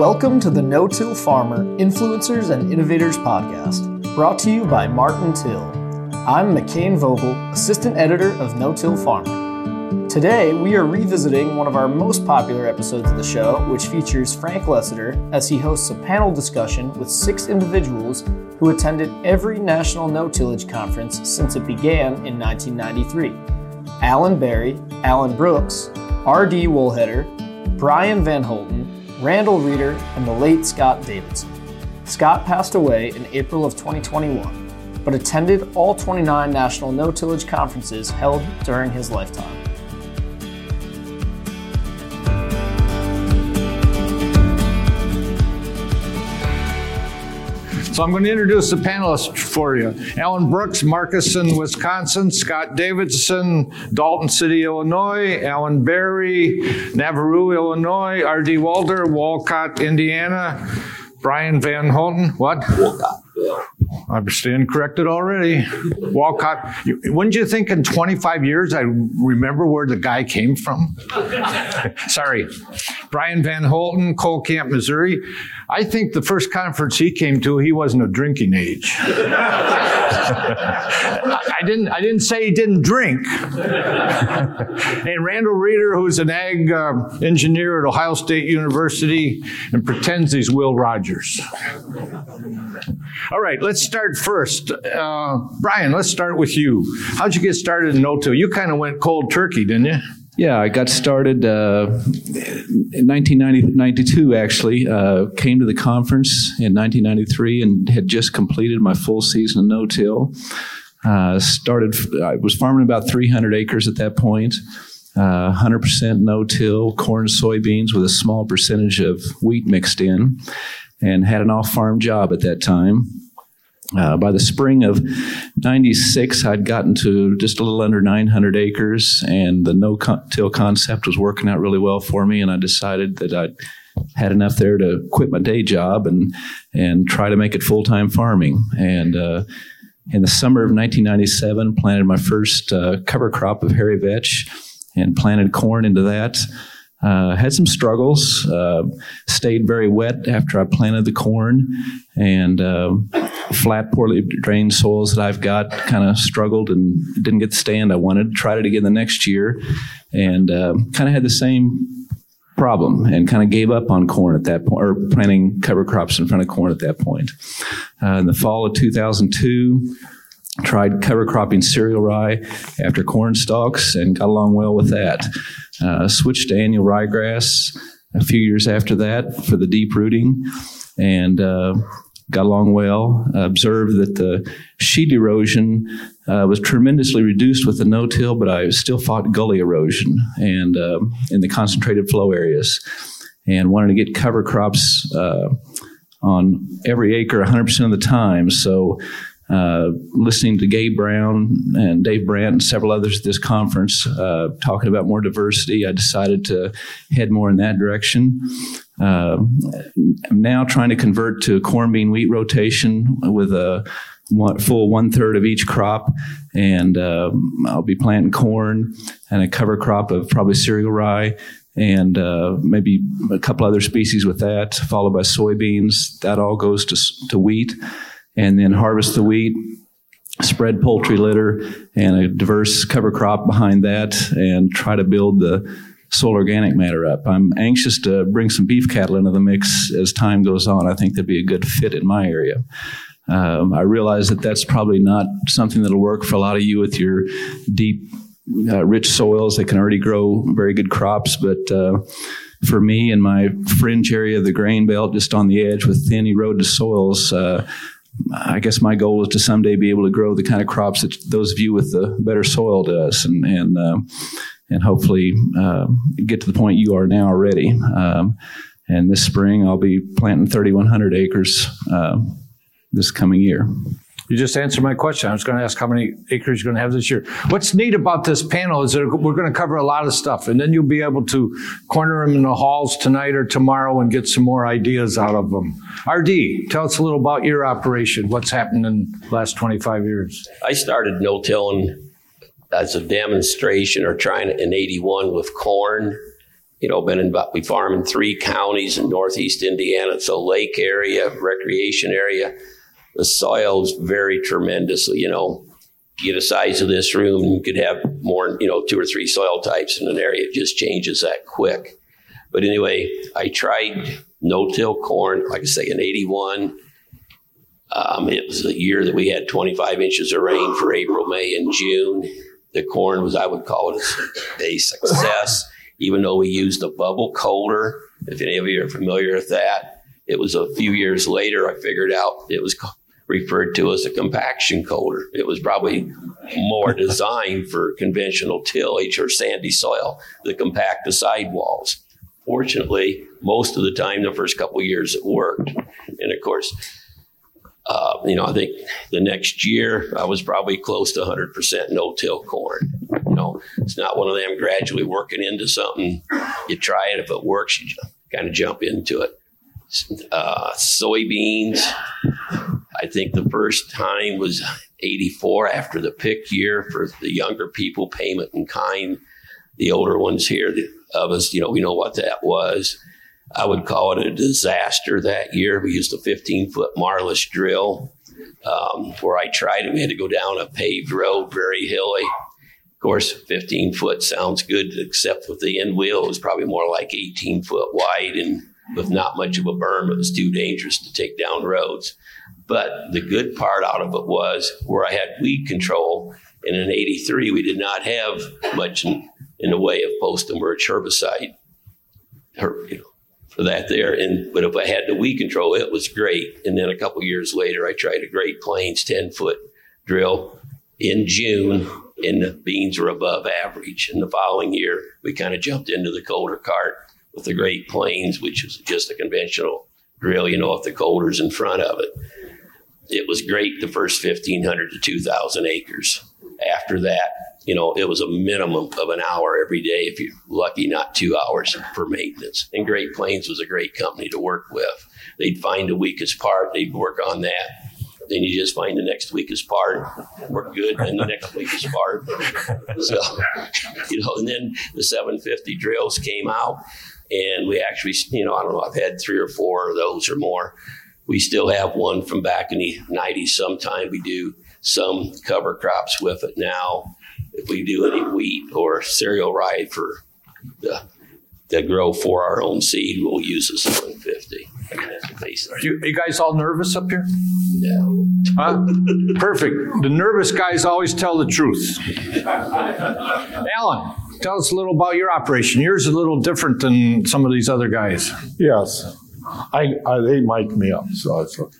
Welcome to the No Till Farmer Influencers and Innovators podcast, brought to you by Martin Till. I'm McCain Vogel, Assistant Editor of No Till Farmer. Today, we are revisiting one of our most popular episodes of the show, which features Frank Lessiter as he hosts a panel discussion with six individuals who attended every national no tillage conference since it began in 1993 Allen Berry, Allan Brooks, R.D. Wolheter, Bryan Van Holten, Randall Reeder, and the late Scott Davidson. Scott passed away in April of 2021, but attended all 29 national no tillage conferences held during his lifetime. So I'm going to introduce the panelists for you. Allan Brooks, Markesan, Wisconsin. Scott Davidson, Dalton City, Illinois. Allen Berry, Navarro, Illinois. R.D. Walder, Walcott, Indiana. Bryan Van Holten, what? Wolcott. I'm staying corrected already. Walcott, wouldn't you think in 25 years I remember where the guy came from? Sorry. Bryan Van Holten, Cole Camp, Missouri. I think the first conference he came to, he wasn't a drinking age. I didn't. I didn't say he didn't drink. and Randall Reeder, who's an ag uh, engineer at Ohio State University, and pretends he's Will Rogers. All right, let's start first. Uh, Bryan, let's start with you. How'd you get started in no-till? You kind of went cold turkey, didn't you? Yeah, I got started uh, in 1992, actually. Uh, came to the conference in 1993 and had just completed my full season of no till. Uh, started, I was farming about 300 acres at that point. Uh, 100% no till, corn, soybeans with a small percentage of wheat mixed in, and had an off farm job at that time. Uh, by the spring of 96, I'd gotten to just a little under 900 acres, and the no con- till concept was working out really well for me. And I decided that I had enough there to quit my day job and and try to make it full time farming. And uh, in the summer of 1997, planted my first uh, cover crop of hairy vetch and planted corn into that. Uh, had some struggles. Uh, stayed very wet after I planted the corn, and uh, flat, poorly drained soils that I've got kind of struggled and didn't get the stand I wanted. Tried it again the next year, and kind of had the same problem and kind of gave up on corn at that point, or planting cover crops in front of corn at that point. Uh, in the fall of 2002, tried cover cropping cereal rye after corn stalks and got along well with that. Uh, switched to annual ryegrass a few years after that for the deep rooting and uh, got along well. Observed that the sheet erosion uh, was tremendously reduced with the no-till, but I still fought gully erosion and um in the concentrated flow areas, and wanted to get cover crops uh, on every acre 100% of the time. So. Uh, listening to Gabe Brown and Dave Brandt and several others at this conference uh, talking about more diversity, I decided to head more in that direction. Uh, I'm now trying to convert to corn bean wheat rotation with a one, full one third of each crop, and um, I'll be planting corn and a cover crop of probably cereal rye and uh, maybe a couple other species with that, followed by soybeans. That all goes to, to wheat, and then harvest the wheat, spread poultry litter, and a diverse cover crop behind that, and try to build the soil organic matter up. I'm anxious to bring some beef cattle into the mix as time goes on. I think that'd be a good fit in my area. Um, I realize that that's probably not something that'll work for a lot of you with your deep, uh, rich soils that can already grow very good crops. But uh, for me and my fringe area of the grain belt, just on the edge with thin eroded soils, uh, I guess my goal is to someday be able to grow the kind of crops that those of you with the better soil does, and and um, and hopefully uh, get to the point you are now already. Um, and this spring, I'll be planting 3,100 acres um, this coming year. You just answered my question. I was going to ask how many acres you're going to have this year. What's neat about this panel is that we're going to cover a lot of stuff, and then you'll be able to corner them in the halls tonight or tomorrow and get some more ideas out of them. RD, tell us a little about your operation. What's happened in the last 25 years? I started no-tilling as a demonstration or trying it in 81 with corn you know, been in we farm in three counties in northeast Indiana. It's a lake area, recreation area. The soil's very tremendous. You know, you get a size of this room, you could have more, you know, two or three soil types in an area. It just changes that quick. But anyway, I tried no-till corn, like I say, in 81. Um, it was a year that we had 25 inches of rain for April, May, and June. The corn was, I would call it a success, even though we used a bubble coulter. If any of you are familiar with that, it was a few years later I figured out it was referred to as a compaction coulter. It was probably more designed for conventional tillage or sandy soil to compact the sidewalls. Fortunately, most of the time, the first couple years, it worked. And of course, uh, you know, I think the next year I was probably close to 100% no-till corn. You know, it's not one of them gradually working into something. You try it. If it works, you kind of jump into it. Uh, soybeans, I think the first time was 84 after the PIK year for the younger people, payment in kind. The older ones here of us, you know, we know what that was. I would call it a disaster that year. We used a 15 foot Marliss drill um, where I tried it. We had to go down a paved road, very hilly. Of course, 15 foot sounds good, except with the end wheel, it was probably more like 18 foot wide and with not much of a berm. It was too dangerous to take down roads. But the good part out of it was where I had weed control. And in 83, we did not have much in, in the way of post emerge herbicide. Her, you know, for that there. And but if I had the weed control, it was great. And then a couple years later, I tried a Great Plains 10 foot drill in June, and the beans were above average. And the following year, we kind of jumped into the coulter cart with the Great Plains, which was just a conventional drill, you know, if the coulter's in front of it. It was great the first 1,500 to 2,000 acres. After that, you know, it was a minimum of an hour every day, if you're lucky, not two hours for maintenance. And Great Plains was a great company to work with. They'd find the weakest part, they'd work on that. Then you just find the next weakest part, work good, and the next weakest part. So, you know, and then the 750 drills came out, and we actually, you know, I don't know, I've had three or four of those or more. We still have one from back in the 90s sometime. We do some cover crops with it now if we do any wheat or cereal rye for the that grow for our own seed, we'll use the 750. You, you guys all nervous up here? No. Huh? Perfect. The nervous guys always tell the truth. Allan, tell us a little about your operation. Yours is a little different than some of these other guys. Yes. I, I, they mic me up. So, so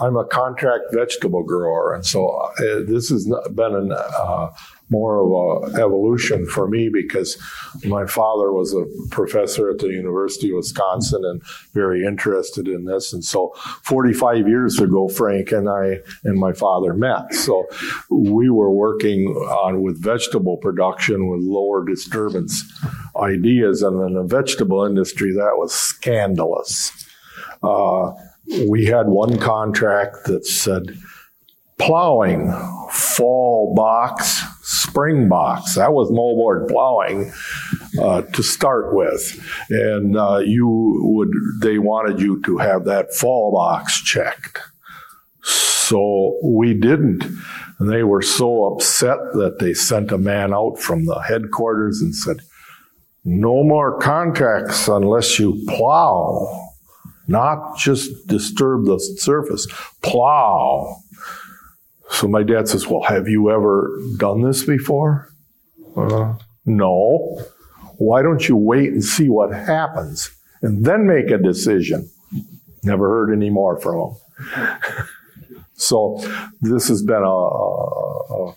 I'm a contract vegetable grower, and so uh, this has not been an uh, more of a evolution for me because my father was a professor at the University of Wisconsin and very interested in this. And so 45 years ago, Frank and I and my father met. So we were working on with vegetable production with lower disturbance ideas. And in the vegetable industry, that was scandalous. Uh, we had one contract that said plowing, fall box, spring box. That was moldboard plowing uh, to start with, and uh, you would they wanted you to have that fall box checked. So we didn't. And they were so upset that they sent a man out from the headquarters and said, No more contracts unless you plow, not just disturb the surface, plow. So my dad says, Well, have you ever done this before? Uh, no. Why don't you wait and see what happens and then make a decision? Never heard any more from him. so this has been a, a,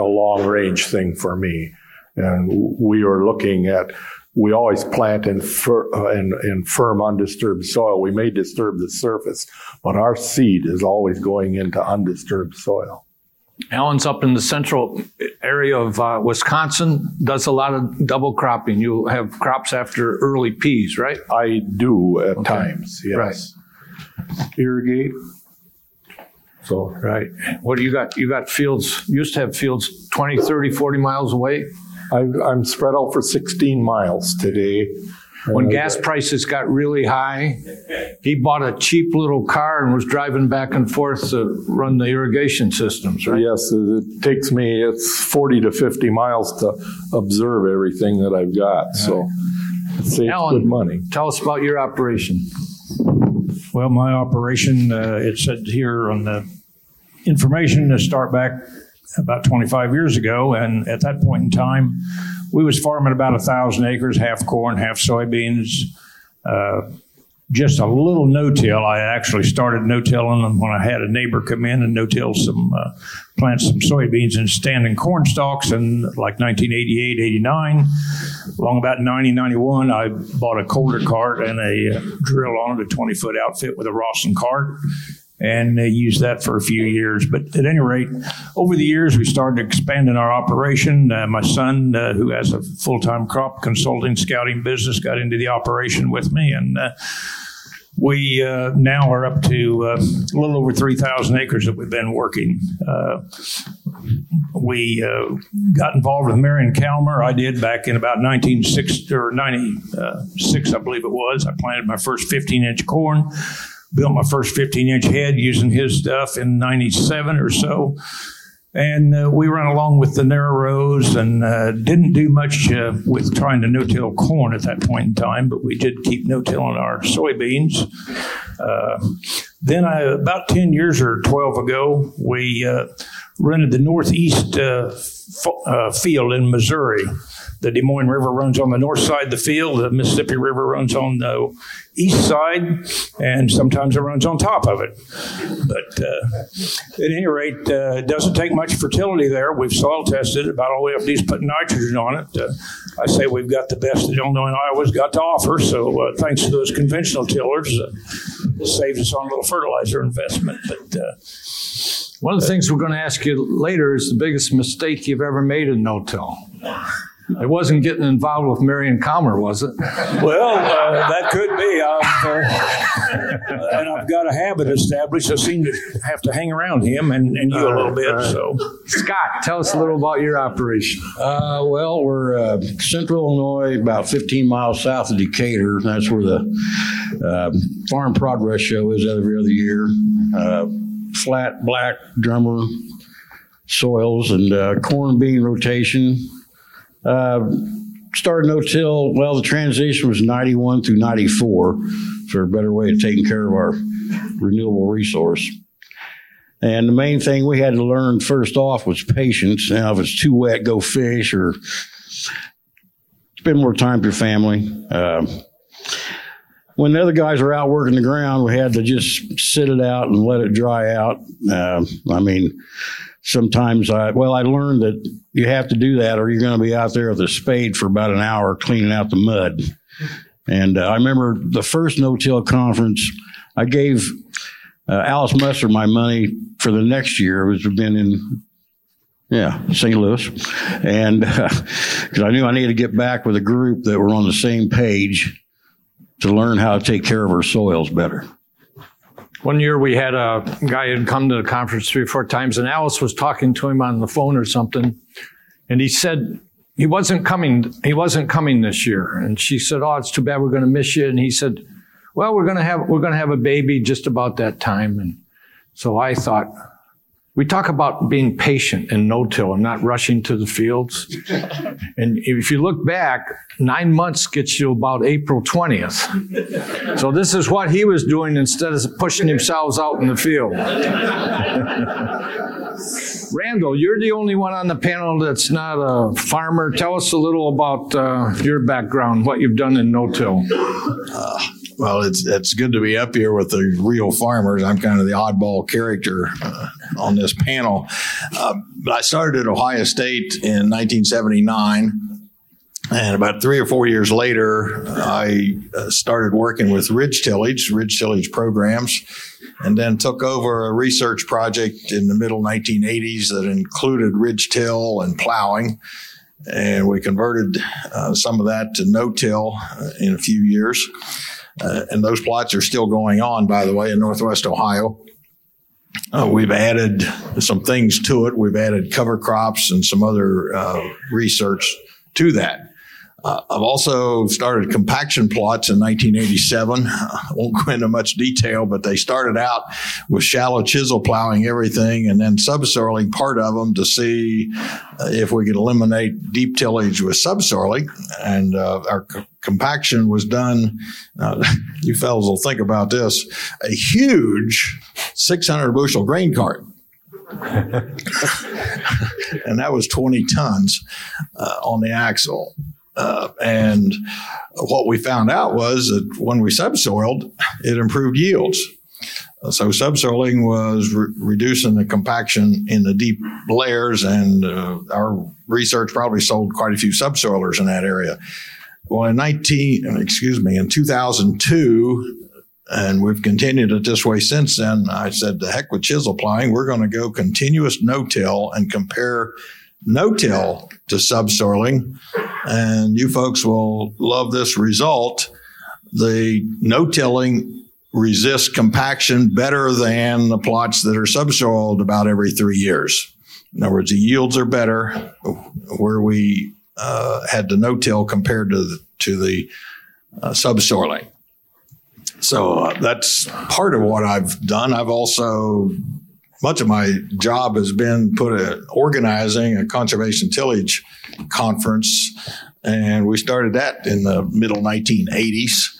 a long range thing for me. And we are looking at we always plant in, fir, uh, in, in, firm, undisturbed soil. We may disturb the surface, but our seed is always going into undisturbed soil. Allan's up in the central area of uh, Wisconsin, does a lot of double cropping. You have crops after early peas, right? I do at okay. times, yes. Right. Irrigate. So, right. What do you got? You got fields, used to have fields 20, 30, 40 miles away? I, I'm spread out for 16 miles today. When gas prices got really high, he bought a cheap little car and was driving back and forth to run the irrigation systems, right? Yes, it takes me, it's 40 to 50 miles to observe everything that I've got, so it saves Alan. good money. Tell us about your operation. Well, my operation, uh, it said here on the information to start back about 25 years ago, and at that point in time, we was farming about a thousand acres, half corn, half soybeans. Uh, just a little no-till. I actually started no-tilling when I had a neighbor come in and no-till some, uh, plant some soybeans in standing corn stalks in like 1988, 89. Along about 90, 91, I bought a Coulter cart and a uh, drill on it, a 20-foot outfit with a Rawson cart, and used that for a few years. But at any rate, over the years, we started expanding our operation. Uh, my son, uh, who has a full-time crop consulting scouting business, got into the operation with me, and uh, we uh, now are up to uh, a little over 3,000 acres that we've been working. We got involved with Marion Calmer. I did back in about 1960 or 96, I believe it was. I planted my first 15 inch corn, built my first 15 inch head using his stuff in 97 or so. And uh, we ran along with the narrow rows and uh, didn't do much uh, with trying to no-till corn at that point in time, but we did keep no-tilling our soybeans. Uh, then, I, about 10 years or 12 ago, we uh, rented the northeast uh, uh, field in Missouri. The Des Moines River runs on the north side of the field. The Mississippi River runs on the east side, and sometimes it runs on top of it. But uh, at any rate, uh, it doesn't take much fertility there. We've soil tested about all way up to just put nitrogen on it. Uh, I say we've got the best that Illinois and Iowa's got to offer. So uh, thanks to those conventional tillers, uh, it saves us on a little fertilizer investment. But uh, One of the things we're going to ask you later is the biggest mistake you've ever made in no-till. It wasn't getting involved with Marion Calmer, was it? Well, uh, that could be. I've, uh, and I've got a habit established. I seem to have to hang around him and, and you a little bit. So, Scott, tell us a little about your operation. Uh, well, we're uh, central Illinois, about 15 miles south of Decatur. That's where the uh, Farm Progress Show is every other year. Uh, flat black drummer soils and uh, corn bean rotation. Uh, started no-till. Well, the transition was 91 through 94 for a better way of taking care of our renewable resource. And the main thing we had to learn first off was patience. Now, if it's too wet, go fish or spend more time with your family. Um, when the other guys were out working the ground, we had to just sit it out and let it dry out. Um, I mean, sometimes I, well, I learned that you have to do that or you're going to be out there with a spade for about an hour cleaning out the mud. And uh, I remember the first no-till conference, I gave uh, Alice Musser my money for the next year, which had been in yeah, St. Louis. And because I knew I needed to get back with a group that were on the same page to learn how to take care of our soils better. One year we had a guy had come to the conference three or four times, and Alice was talking to him on the phone or something, and he said he wasn't coming. He wasn't coming this year, and she said, "Oh, it's too bad. We're going to miss you." And he said, "Well, we're going to have we're going to have a baby just about that time." And so I thought, we talk about being patient and no-till and not rushing to the fields. and if you look back, nine months gets you about April 20th. So this is what he was doing instead of pushing himself out in the field. Randall, you're the only one on the panel that's not a farmer. Tell us a little about uh, your background, what you've done in no-till. Well, it's it's good to be up here with the real farmers. I'm kind of the oddball character uh, on this panel. Uh, but I started at Ohio State in 1979. And about three or four years later, I uh, started working with Ridge Tillage, Ridge Tillage programs, and then took over a research project in the middle 1980s that included ridge till and plowing. And we converted uh, some of that to no till uh, in a few years. Uh, and those plots are still going on, by the way, in Northwest Ohio. Uh, we've added some things to it. We've added cover crops and some other uh, research to that. Uh, I've also started compaction plots in 1987. I won't go into much detail, but they started out with shallow chisel plowing everything and then subsoiling part of them to see uh, if we could eliminate deep tillage with subsoiling. And uh, our c- compaction was done, uh, you fellows will think about this, a huge 600 bushel grain cart. and that was 20 tons uh, on the axle. Uh, and what we found out was that when we subsoiled, it improved yields. So subsoiling was re- reducing the compaction in the deep layers, and uh, our research probably sold quite a few subsoilers in that area. Well, in 19, excuse me, in 2002, and we've continued it this way since then. I said, the heck with chisel plowing. We're going to go continuous no-till and compare no-till to subsoiling. And you folks will love this result. The no-tilling resists compaction better than the plots that are subsoiled about every three years. In other words, the yields are better where we uh, had the no-till compared to the, to the uh, subsoiling. So uh, that's part of what I've done. I've also much of my job has been put a, organizing a conservation tillage conference, and we started that in the middle 1980s.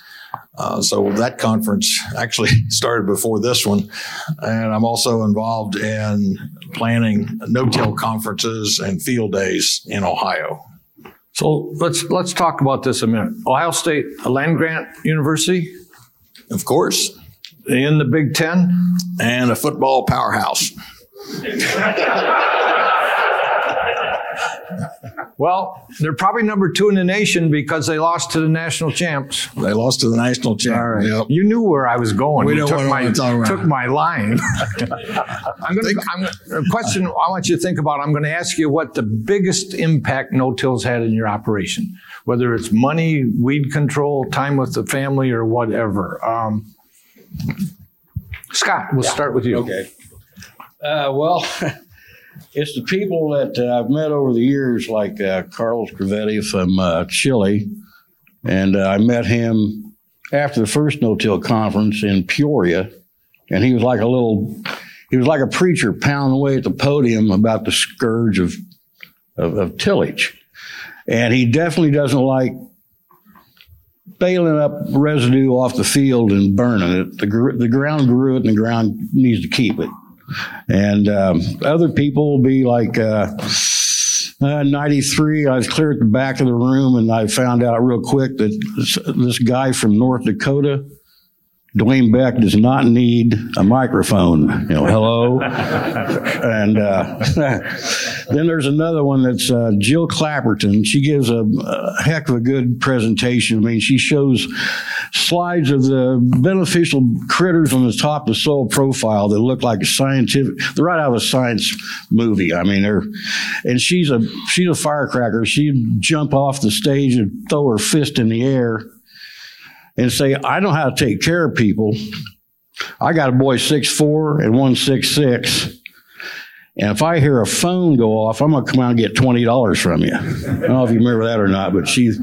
Uh, so that conference actually started before this one, and I'm also involved in planning no-till conferences and field days in Ohio. So let's let's talk about this a minute. Ohio State, a land grant university Of course, in the Big Ten. and a football powerhouse. Well, they're probably number two in the nation because they lost to the national champs. They lost to the national champ. Yep. You knew where I was going. We You don't took my, talk about took my line. I'm going to. I'm gonna, a question I want you to think about. I'm going to ask you what the biggest impact no-tills had in your operation, whether it's money, weed control, time with the family, or whatever. Um, Scott, we'll start with you. Okay. Uh, well, it's the people that uh, I've met over the years, like uh, Carlos Crovetto from uh, Chile. And uh, I met him after the first no till conference in Peoria. And he was like a little, he was like a preacher pounding away at the podium about the scourge of, of, of tillage. And he definitely doesn't like bailing up residue off the field and burning it. The, gr- the ground grew it and the ground needs to keep it. And um, other people will be like, uh, uh, 93, I was clear at the back of the room and I found out real quick that this, this guy from North Dakota, Dwayne Beck, does not need a microphone. You know, hello. and uh, then there's another one that's uh, Jill Clapperton. She gives a, a heck of a good presentation. I mean, she shows slides of the beneficial critters on the top of the soil profile that look like a scientific. They're right out of a science movie. I mean, they're and she's a she's a firecracker. She'd jump off the stage and throw her fist in the air and say, "I know how to take care of people." I got a boy six four and one six six. And if I hear a phone go off, I'm gonna come out and get twenty dollars from you. I don't know if you remember that or not, but she's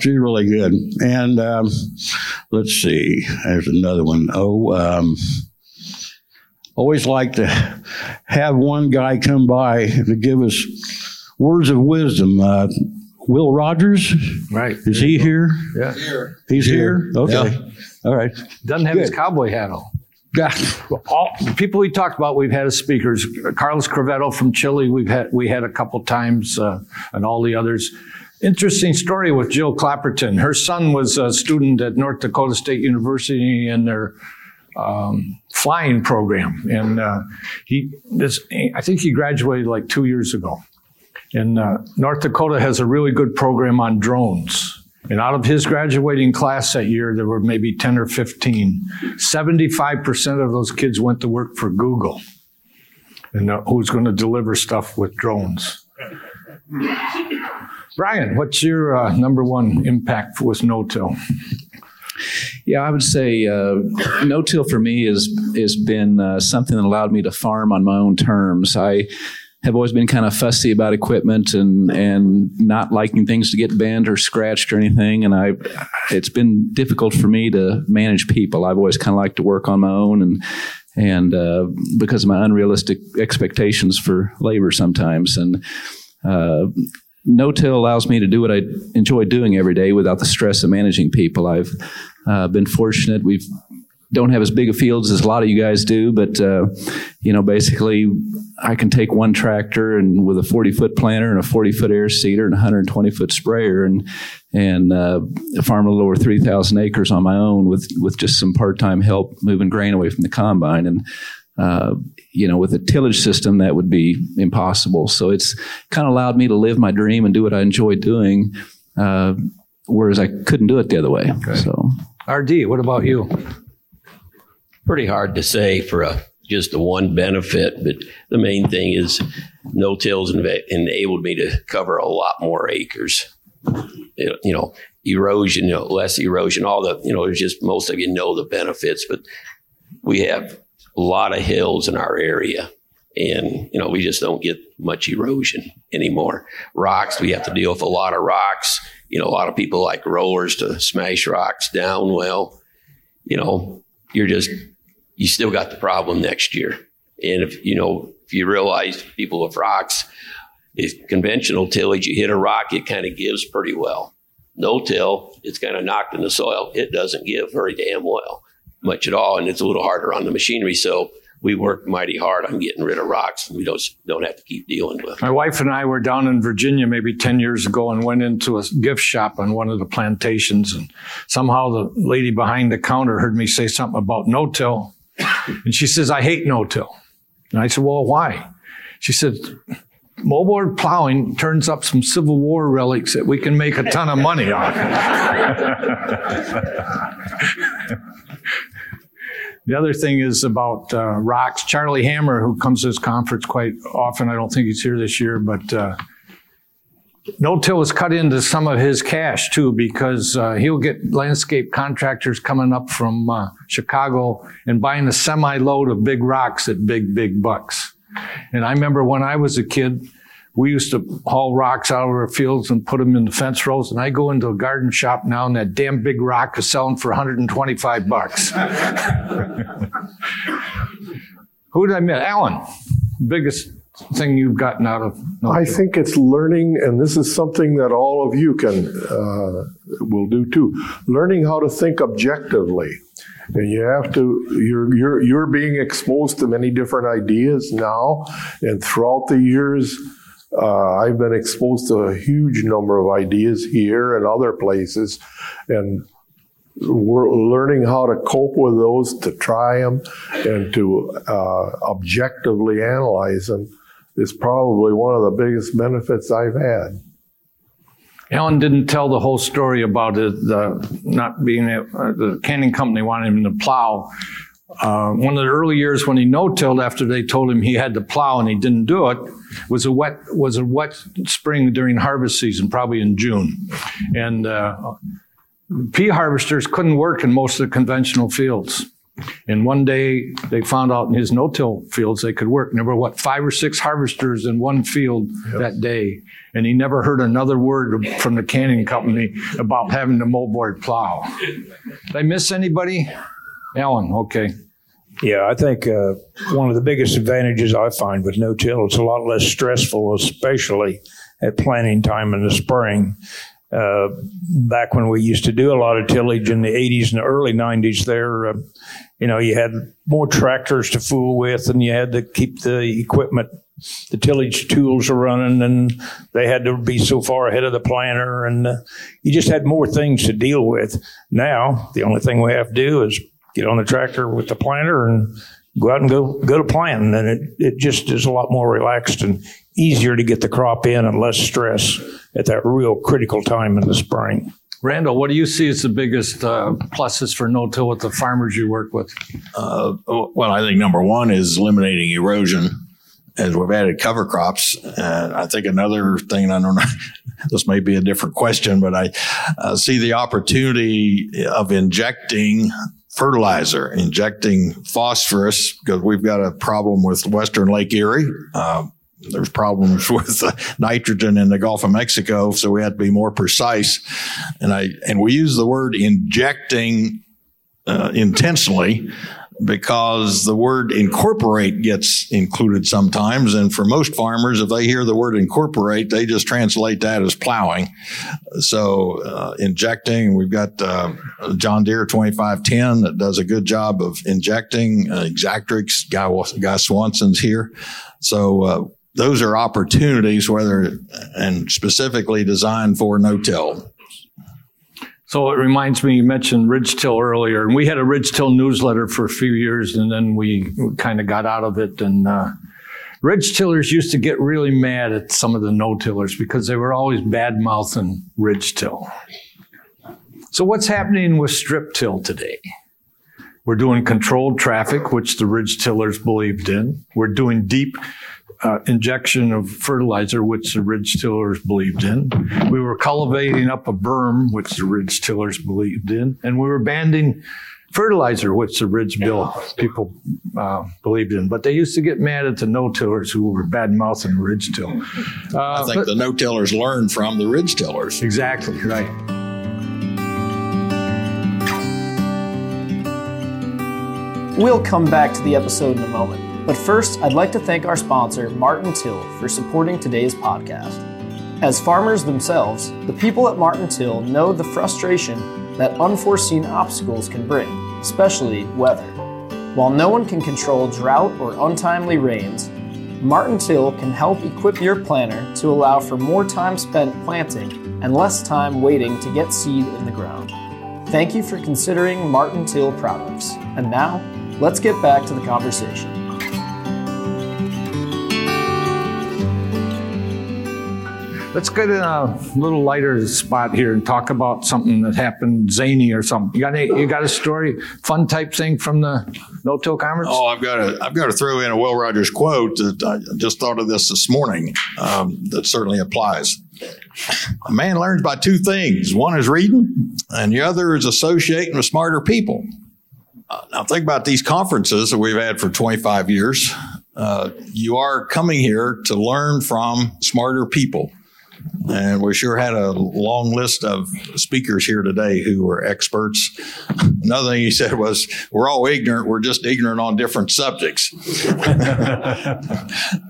she's really good. And um, let's see, there's another one. Oh, um, always like to have one guy come by to give us words of wisdom. Uh, Will Rogers, Right. is he here? Yeah. He's here. Okay, all right. Doesn't have his cowboy hat on. Yeah. all the people we talked about, we've had as speakers. Carlos Crovetto from Chile, we've had we had a couple times, uh, and all the others. Interesting story with Jill Clapperton. Her son was a student at North Dakota State University in their um, flying program, and uh, he this I think he graduated like two years ago. And uh, North Dakota has a really good program on drones. And out of his graduating class that year, there were maybe 10 or 15. 75% of those kids went to work for Google. And uh, who's going to deliver stuff with drones? Bryan, what's your uh, number one impact with no-till? Yeah, I would say uh, no-till for me is has been uh, something that allowed me to farm on my own terms. I have always been kind of fussy about equipment and and not liking things to get bent or scratched or anything. And I, it's been difficult for me to manage people. I've always kind of liked to work on my own and and uh, because of my unrealistic expectations for labor sometimes and. Uh, no-till allows me to do what I enjoy doing every day without the stress of managing people. I've uh, been fortunate. We've don't have as big of fields as a lot of you guys do, but uh, you know, basically, I can take one tractor and with a 40 foot planter and a 40 foot air seeder and a 120 foot sprayer and and uh, farm a little over 3,000 acres on my own with with just some part time help moving grain away from the combine and. Uh, you know, with a tillage system, that would be impossible. So it's kind of allowed me to live my dream and do what I enjoy doing, uh, whereas I couldn't do it the other way. Okay. So, RD, what about you? Pretty hard to say for a just the one benefit, but the main thing is no tills enabled me to cover a lot more acres. You know, erosion, you know, less erosion, all the, you know, there's just most of you know the benefits, but we have a lot of hills in our area. And, you know, we just don't get much erosion anymore. Rocks, we have to deal with a lot of rocks. You know, a lot of people like rollers to smash rocks down. Well, you know, you're just you still got the problem next year. And if you know, if you realize people with rocks, if conventional tillage, you hit a rock, it kind of gives pretty well. No till, it's kind of knocked in the soil. It doesn't give very damn well, much at all, and it's a little harder on the machinery. So we work mighty hard on getting rid of rocks. We don't don't have to keep dealing with. My wife and I were down in Virginia maybe ten years ago and went into a gift shop on one of the plantations, and somehow the lady behind the counter heard me say something about no till. And she says, I hate no-till. And I said, well, why? She said, moldboard plowing turns up some Civil War relics that we can make a ton of money on. the other thing is about uh, rocks. Charlie Hammer, who comes to this conference quite often, I don't think he's here this year, but uh, no-till has cut into some of his cash too because uh, he'll get landscape contractors coming up from uh, Chicago and buying a semi-load of big rocks at big, big bucks. And I remember when I was a kid, we used to haul rocks out of our fields and put them in the fence rows. And I go into a garden shop now, and that damn big rock is selling for 125 bucks. Who did I miss? Alan, biggest thing you've gotten out of? I think it's learning, and this is something that all of you can uh, will do too. Learning how to think objectively, and you have to. You're you're you're being exposed to many different ideas now, and throughout the years. Uh, I've been exposed to a huge number of ideas here and other places, and we're learning how to cope with those, to try them, and to uh, objectively analyze them is probably one of the biggest benefits I've had. Allan didn't tell the whole story about it, the not being uh, the canning company wanted him to plow. Uh, one of the early years when he no-tilled after they told him he had to plow and he didn't do it was a wet was a wet spring during harvest season, probably in June, and uh, pea harvesters couldn't work in most of the conventional fields. And one day they found out in his no-till fields they could work. there were what five or six harvesters in one field yep. that day, and he never heard another word from the canning company about having the moldboard plow. Did I miss anybody? Allen, okay. Yeah, I think uh, one of the biggest advantages I find with no-till it's a lot less stressful, especially at planting time in the spring. Uh, back when we used to do a lot of tillage in the 80s and the early 90s, there, uh, you know, you had more tractors to fool with and you had to keep the equipment, the tillage tools running and they had to be so far ahead of the planter and uh, you just had more things to deal with. Now, the only thing we have to do is get on the tractor with the planter and go out and go, go to planting. And it, it just is a lot more relaxed and easier to get the crop in and less stress at that real critical time in the spring. Randall, what do you see as the biggest uh, pluses for no-till with the farmers you work with? Uh, well, I think number one is eliminating erosion as we've added cover crops. And I think another thing, I don't know, this may be a different question, but I uh, see the opportunity of injecting fertilizer, injecting phosphorus, because we've got a problem with Western Lake Erie. Uh, there's problems with uh, nitrogen in the Gulf of Mexico, so we had to be more precise. And I and we use the word injecting uh, intentionally because the word incorporate gets included sometimes. And for most farmers, if they hear the word incorporate, they just translate that as plowing. So uh, injecting, we've got uh, John Deere 2510 that does a good job of injecting. Uh, Exactrix, Guy, Guy Swanson's here. So uh, those are opportunities, whether and specifically designed for no-till. So it reminds me, you mentioned Ridge Till earlier, and we had a Ridge Till newsletter for a few years, and then we kind of got out of it. And uh, Ridge Tillers used to get really mad at some of the no-tillers because they were always bad mouthing Ridge Till. So what's happening with Strip Till today? We're doing controlled traffic, which the Ridge Tillers believed in. We're doing deep uh, injection of fertilizer, which the ridge tillers believed in. We were cultivating up a berm, which the ridge tillers believed in, and we were banding fertilizer, which the ridge till people uh, believed in. But they used to get mad at the no-tillers who were bad mouthing ridge till. Uh, I think the no-tillers learned from the ridge tillers. Exactly right. We'll come back to the episode in a moment. But first, I'd like to thank our sponsor, Martin Till, for supporting today's podcast. As farmers themselves, the people at Martin Till know the frustration that unforeseen obstacles can bring, especially weather. While no one can control drought or untimely rains, Martin Till can help equip your planter to allow for more time spent planting and less time waiting to get seed in the ground. Thank you for considering Martin Till products. And now, let's get back to the conversation. Let's get in a little lighter spot here and talk about something that happened zany or something. You got any, you got a story, fun type thing from the no-till conference? Oh, I've got I've got to throw in a Will Rogers quote that I just thought of this this morning. Um, that certainly applies. A man learns by two things. One is reading, and the other is associating with smarter people. Uh, now, think about these conferences that we've had for 25 years. Uh, you are coming here to learn from smarter people. And we sure had a long list of speakers here today who were experts. Another thing he said was, We're all ignorant, we're just ignorant on different subjects.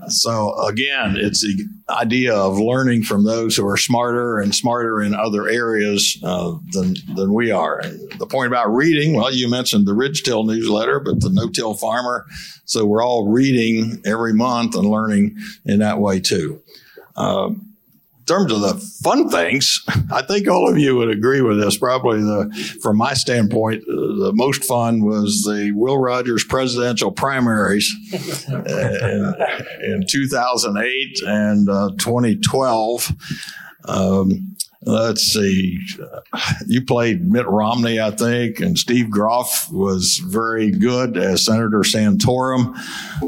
so, again, it's the idea of learning from those who are smarter and smarter in other areas uh, than, than we are. And the point about reading, well, you mentioned the Ridge Till newsletter, but the No Till Farmer. So, we're all reading every month and learning in that way too. Uh, terms of the fun things, I think all of you would agree with this. Probably the, from my standpoint, the most fun was the Will Rogers presidential primaries in, in 2008 and uh, 2012. Um, let's see, you played Mitt Romney, I think, and Steve Groff was very good as Senator Santorum.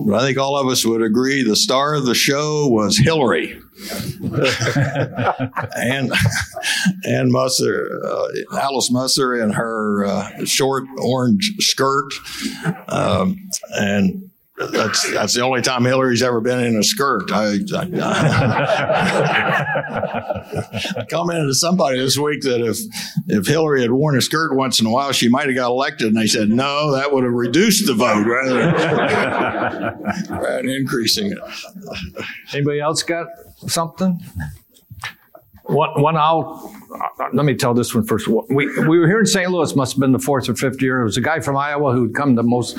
But I think all of us would agree the star of the show was Hillary. and and Musser, uh, Alice Musser in her uh, short orange skirt, um, and that's that's the only time Hillary's ever been in a skirt. I, I, I, commented to somebody this week that if if Hillary had worn a skirt once in a while, she might have got elected. And they said no, that would have reduced the vote rather than, rather than increasing it. Anybody else got something? One, one I'll, uh, let me tell this one first. We, we were here in St. Louis, must have been the fourth or fifth year. It was a guy from Iowa who'd come to most,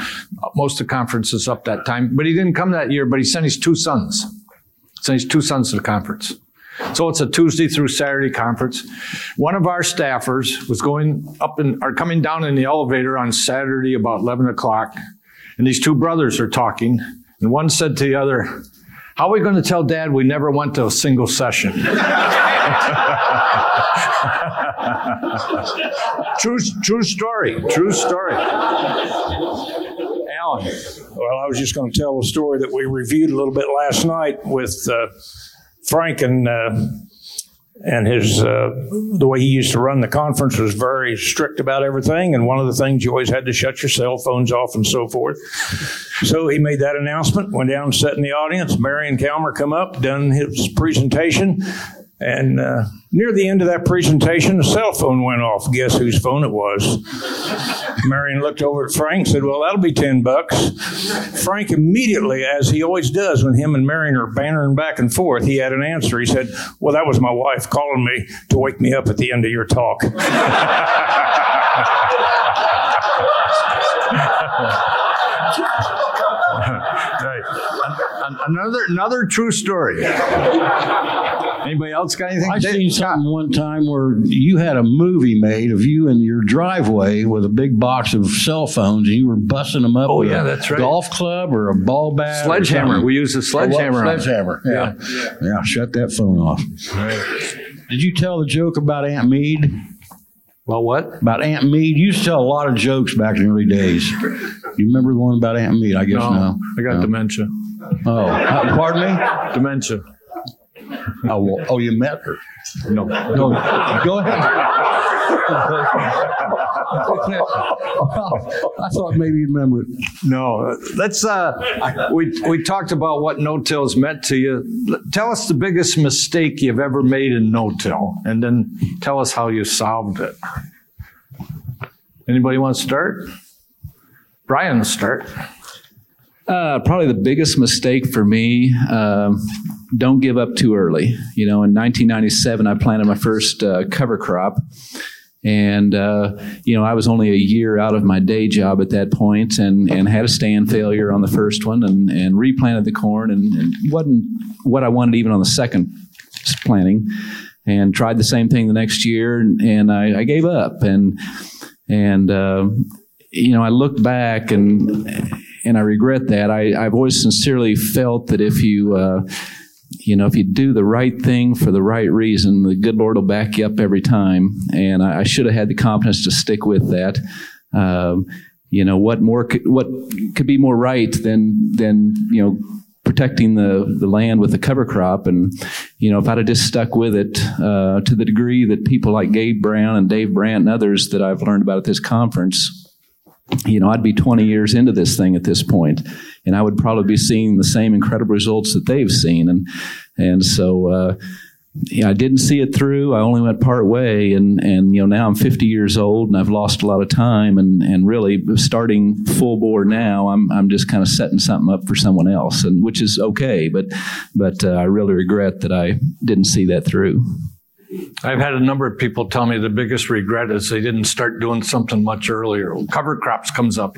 most of conferences up that time, but he didn't come that year, but he sent his two sons. Sent his two sons to the conference. So it's a Tuesday through Saturday conference. One of our staffers was going up and or coming down in the elevator on Saturday about 11 o'clock, and these two brothers are talking, and one said to the other, how are we going to tell dad we never went to a single session? true, true story. True story. Alan. Well, I was just going to tell a story that we reviewed a little bit last night with uh, Frank and uh, and his uh, the way he used to run the conference was very strict about everything. And one of the things you always had to shut your cell phones off and so forth. So he made that announcement, went down, sat in the audience. Marion Calmer come up, done his presentation, and uh, near the end of that presentation, a cell phone went off. Guess whose phone it was? Marion looked over at Frank, and said, "Well, that'll be ten bucks." Frank immediately, as he always does when him and Marion are bantering back and forth, he had an answer. He said, "Well, that was my wife calling me to wake me up at the end of your talk." Another another true story. Anybody else got anything? I seen something one time where you had a movie made of you in your driveway with a big box of cell phones, and you were busting them up. Oh, with yeah, a that's right. Golf club or a ball bat, Sledgehammer. We used a sledgehammer on it. Sledgehammer. Yeah. yeah, Shut that phone off. Did you tell the joke about Aunt Mead? Well, what? About Aunt Mead? You used to tell a lot of jokes back in the early days. You remember the one about Aunt Mead? I guess no. I got No. dementia. Oh, uh, pardon me. Dementia. Oh, well, oh, you met her. No. No, go ahead. I thought maybe you'd remember it. No, let's. Uh, we we talked about what no-till's meant to you. Tell us the biggest mistake you've ever made in no-till, and then tell us how you solved it. Anybody want to start? Bryan, start. Uh, probably the biggest mistake for me. Um, don't give up too early. You know, in 1997, I planted my first uh, cover crop, and uh, you know I was only a year out of my day job at that point, and and had a stand failure on the first one, and and replanted the corn, and, and wasn't what I wanted even on the second planting, and tried the same thing the next year, and, and I, I gave up, and and uh, you know I looked back and and I regret that. I, I've always sincerely felt that if you, uh, you know, if you do the right thing for the right reason, the good Lord will back you up every time. And I, I should have had the confidence to stick with that. Um, you know, what more could, what could be more right than than you know protecting the the land with the cover crop? And you know, if I'd have just stuck with it uh, to the degree that people like Gabe Brown and Dave Brandt and others that I've learned about at this conference you know, I'd be 20 years into this thing at this point, and I would probably be seeing the same incredible results that they've seen. And and so, uh, yeah, I didn't see it through. I only went part way, and and you know now I'm 50 years old, and I've lost a lot of time, and and really starting full bore now, I'm I'm just kind of setting something up for someone else, and which is okay, but but uh, I really regret that I didn't see that through. I've had a number of people tell me the biggest regret is they didn't start doing something much earlier. Cover crops comes up.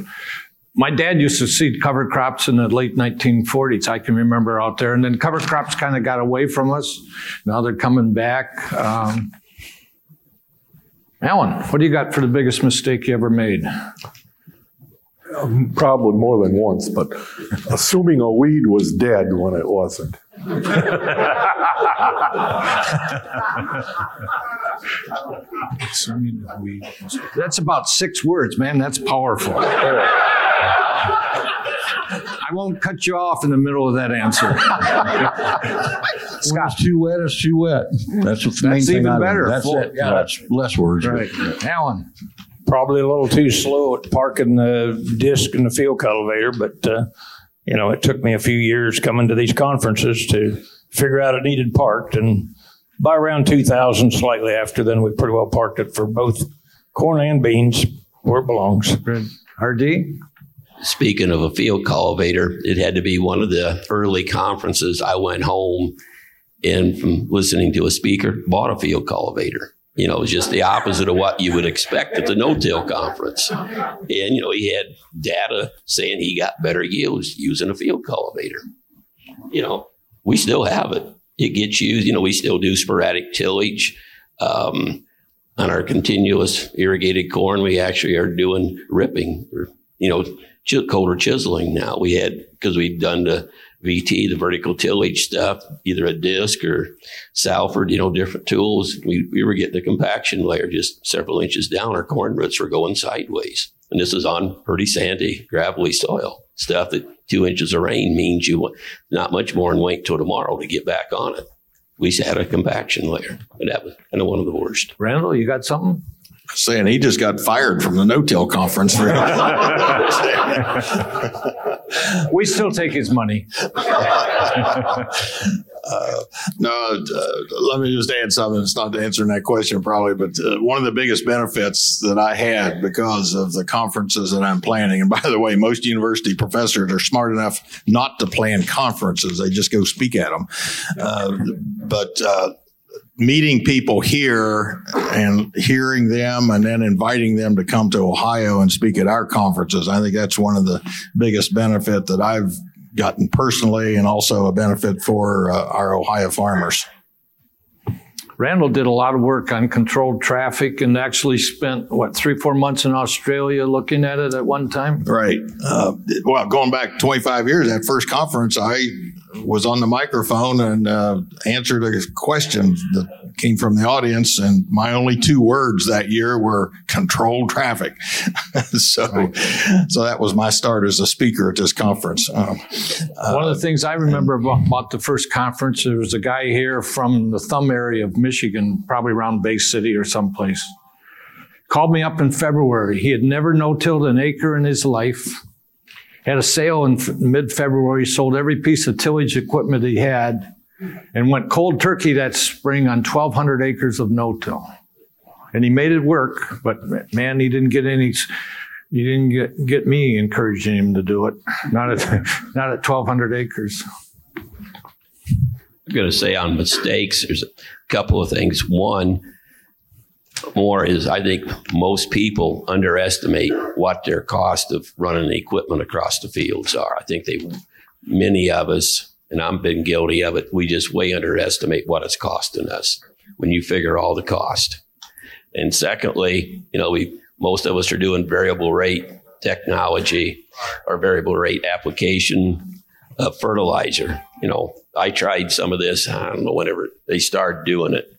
My dad used to seed cover crops in the late 1940s. I can remember out there, and then cover crops kind of got away from us. Now they're coming back. Um, Alan, what do you got for the biggest mistake you ever made? Probably more than once, but assuming a weed was dead when it wasn't. That's about six words, man. That's powerful. I won't cut you off in the middle of that answer. When it's too wet, it's too wet. That's what the main That's thing even I learned. better. That's Full- it. Yeah, that's less words. right. Alan. probably a little too slow at parking the disc in the field cultivator, but uh, you know, it took me a few years coming to these conferences to figure out it needed parked, and by around 2000, slightly after then, we pretty well parked it for both corn and beans where it belongs. RD? Speaking of a field cultivator, it had to be one of the early conferences. I went home and from listening to a speaker, bought a field cultivator. You know, it was just the opposite of what you would expect at the no-till conference. And, you know, he had data saying he got better yields using a field cultivator. You know, we still have it. It gets used. You know, we still do sporadic tillage. Um, on our continuous irrigated corn, we actually are doing ripping, or, you know, ch- coulter chiseling now. We had, because we'd done the VT, the vertical tillage stuff, either a disc or Salford, you know, different tools. We, we were getting the compaction layer just several inches down. Our corn roots were going sideways. And this is on pretty sandy, gravelly soil. Stuff that two inches of rain means you want not much more and wait till tomorrow to get back on it. we had a compaction layer, and that was kind of one of the worst. Randall, you got something? Saying he just got fired from the no-till conference. we still take his money. Uh, no, uh, let me just add something. It's not answering that question probably, but uh, one of the biggest benefits that I had because of the conferences that I'm planning, and by the way, most university professors are smart enough not to plan conferences; they just go speak at them. Uh, but uh, meeting people here and hearing them and then inviting them to come to Ohio and speak at our conferences. I think that's one of the biggest benefit that I've gotten personally and also a benefit for uh, our Ohio farmers. Randall did a lot of work on controlled traffic and actually spent, what, three, four months in Australia looking at it at one time? Right. Uh, well, going back 25 years, that first conference, I was on the microphone and uh, answered a question that came from the audience, and my only two words that year were "controlled traffic." so, right. so that was my start as a speaker at this conference. Um, uh, One of the things I remember about, about, the first conference, there was a guy here from the Thumb area of Michigan, probably around Bay City or someplace. Called me up in February. He had never no-tilled an acre in his life had a sale in mid February, sold every piece of tillage equipment he had, and went cold turkey that spring on 1,200 acres of no till. And he made it work, but man, he didn't get any. He didn't get, get me encouraging him to do it. Not at not at 1,200 acres. I'm going to say on mistakes. There's a couple of things. One, more is I think most people underestimate what their cost of running the equipment across the fields are. I think they, many of us, and I've been guilty of it, we just way underestimate what it's costing us when you figure all the cost. And secondly, you know, we most of us are doing variable rate technology or variable rate application of fertilizer. You know, I tried some of this, I don't know, whenever they started doing it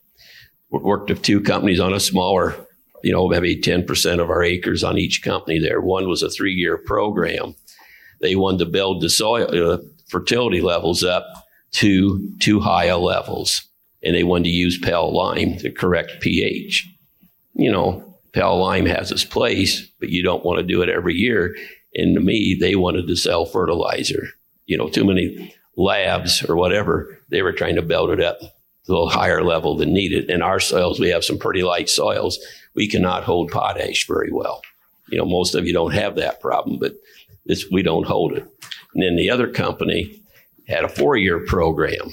worked with two companies on a smaller, you know, maybe 10% of our acres on each company there. One was a three year program. They wanted to build the soil uh, fertility levels up to too high a levels. And they wanted to use Pell Lime to correct pH. You know, Pell Lime has its place, but you don't want to do it every year. And to me, they wanted to sell fertilizer. You know, too many labs or whatever, they were trying to build it up a little higher level than needed. In our soils, we have some pretty light soils. We cannot hold potash very well. You know, most of you don't have that problem, but we don't hold it. And then the other company had a four year program,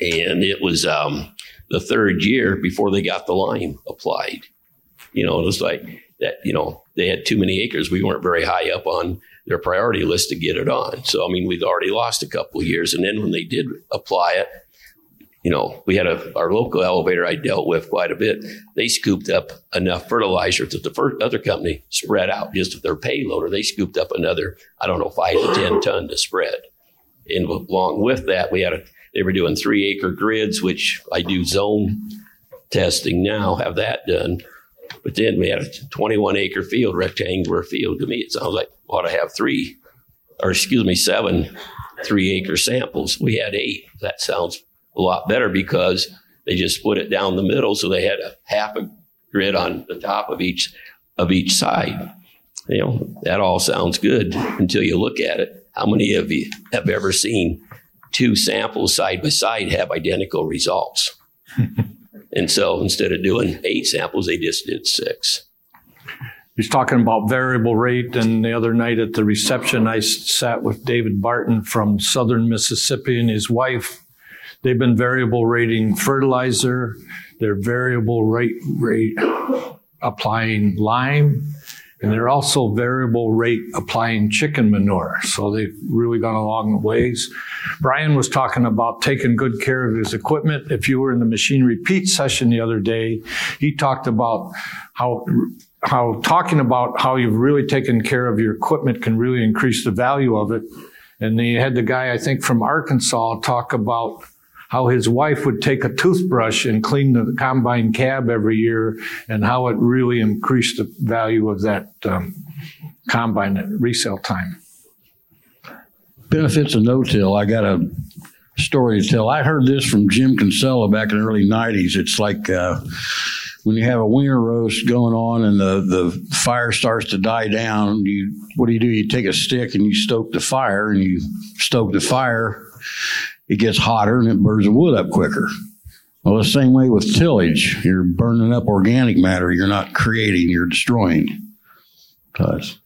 and it was um, the third year before they got the lime applied. You know, it was like that, you know, they had too many acres. We weren't very high up on their priority list to get it on. So, I mean, we'd already lost a couple of years. And then when they did apply it, you know, we had a our local elevator I dealt with quite a bit. They scooped up enough fertilizer that the first other company spread out just with their payloader. They scooped up another, I don't know, five to ten ton to spread. And along with that, we had a they were doing three acre grids, which I do zone testing now, have that done. But then we had a 21 acre field, rectangular field. To me, it sounds like we ought to have three, or excuse me, seven three acre samples. We had eight. That sounds a lot better because they just split it down the middle, so they had a half a grid on the top of each of each side. You know, that all sounds good until you look at it. How many of you have ever seen two samples side by side have identical results? and so instead of doing eight samples, they just did six. He's talking about variable rate. And the other night at the reception, I sat with David Barton from Southern Mississippi and his wife They've been variable rating fertilizer. They're variable rate, rate applying lime. And they're also variable rate applying chicken manure. So they've really gone a long ways. Bryan was talking about taking good care of his equipment. If you were in the machine repeat session the other day, he talked about how how talking about how you've really taken care of your equipment can really increase the value of it. And then you had the guy, I think, from Arkansas talk about how his wife would take a toothbrush and clean the combine cab every year and how it really increased the value of that um, combine at resale time. Benefits of no-till. I got a story to tell. I heard this from Jim Kinsella back in the early 90s. It's like uh, when you have a winter roast going on and the, the fire starts to die down, you what do you do? You take a stick and you stoke the fire and you stoke the fire. It gets hotter and it burns the wood up quicker. Well, the same way with tillage. You're burning up organic matter. You're not creating, you're destroying. Cause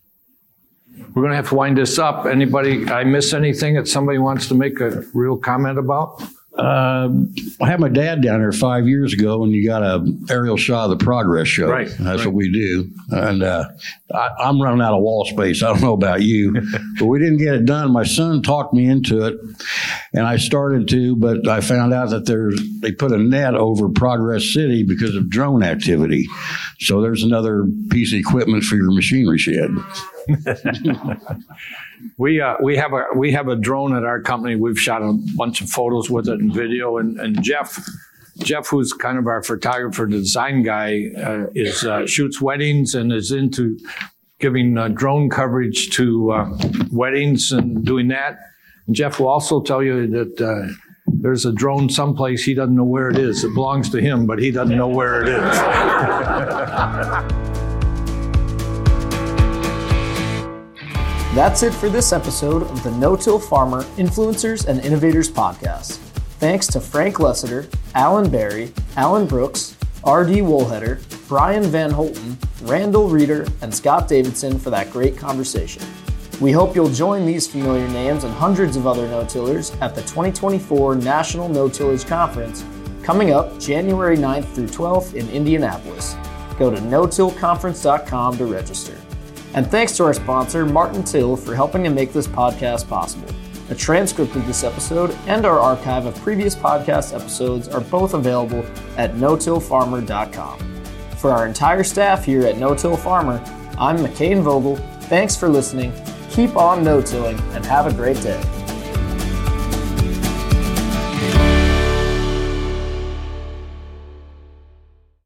We're going to have to wind this up. Anybody, I miss anything that somebody wants to make a real comment about? Uh, I had my dad down there five years ago, and you got a aerial shot of the progress show. Right, That's right. what we do. And uh, I, I'm running out of wall space. I don't know about you, but we didn't get it done. My son talked me into it, and I started to, but I found out that there's they put a net over Progress City because of drone activity. So there's another piece of equipment for your machinery shed. We uh, we have a we have a drone at our company. We've shot a bunch of photos with it and video. And, and Jeff, Jeff, who's kind of our photographer, design guy, uh, is uh, shoots weddings and is into giving uh, drone coverage to uh, weddings and doing that. And Jeff will also tell you that. Uh, there's a drone someplace he doesn't know where it is. It belongs to him, but he doesn't know where it is. That's it for this episode of the No Till Farmer Influencers and Innovators podcast. Thanks to Frank Lessiter, Allen Berry, Allan Brooks, R.D. Wolheter, Bryan Van Holten, Randall Reeder, and Scott Davidson for that great conversation. We hope you'll join these familiar names and hundreds of other no-tillers at the 2024 National No-Tillage Conference coming up January 9th through 12th in Indianapolis. Go to notillconference.com to register. And thanks to our sponsor, Martin Till, for helping to make this podcast possible. A transcript of this episode and our archive of previous podcast episodes are both available at notillfarmer.com. For our entire staff here at No Till Farmer, I'm McCain Vogel. Thanks for listening. Keep on no-tilling and have a great day.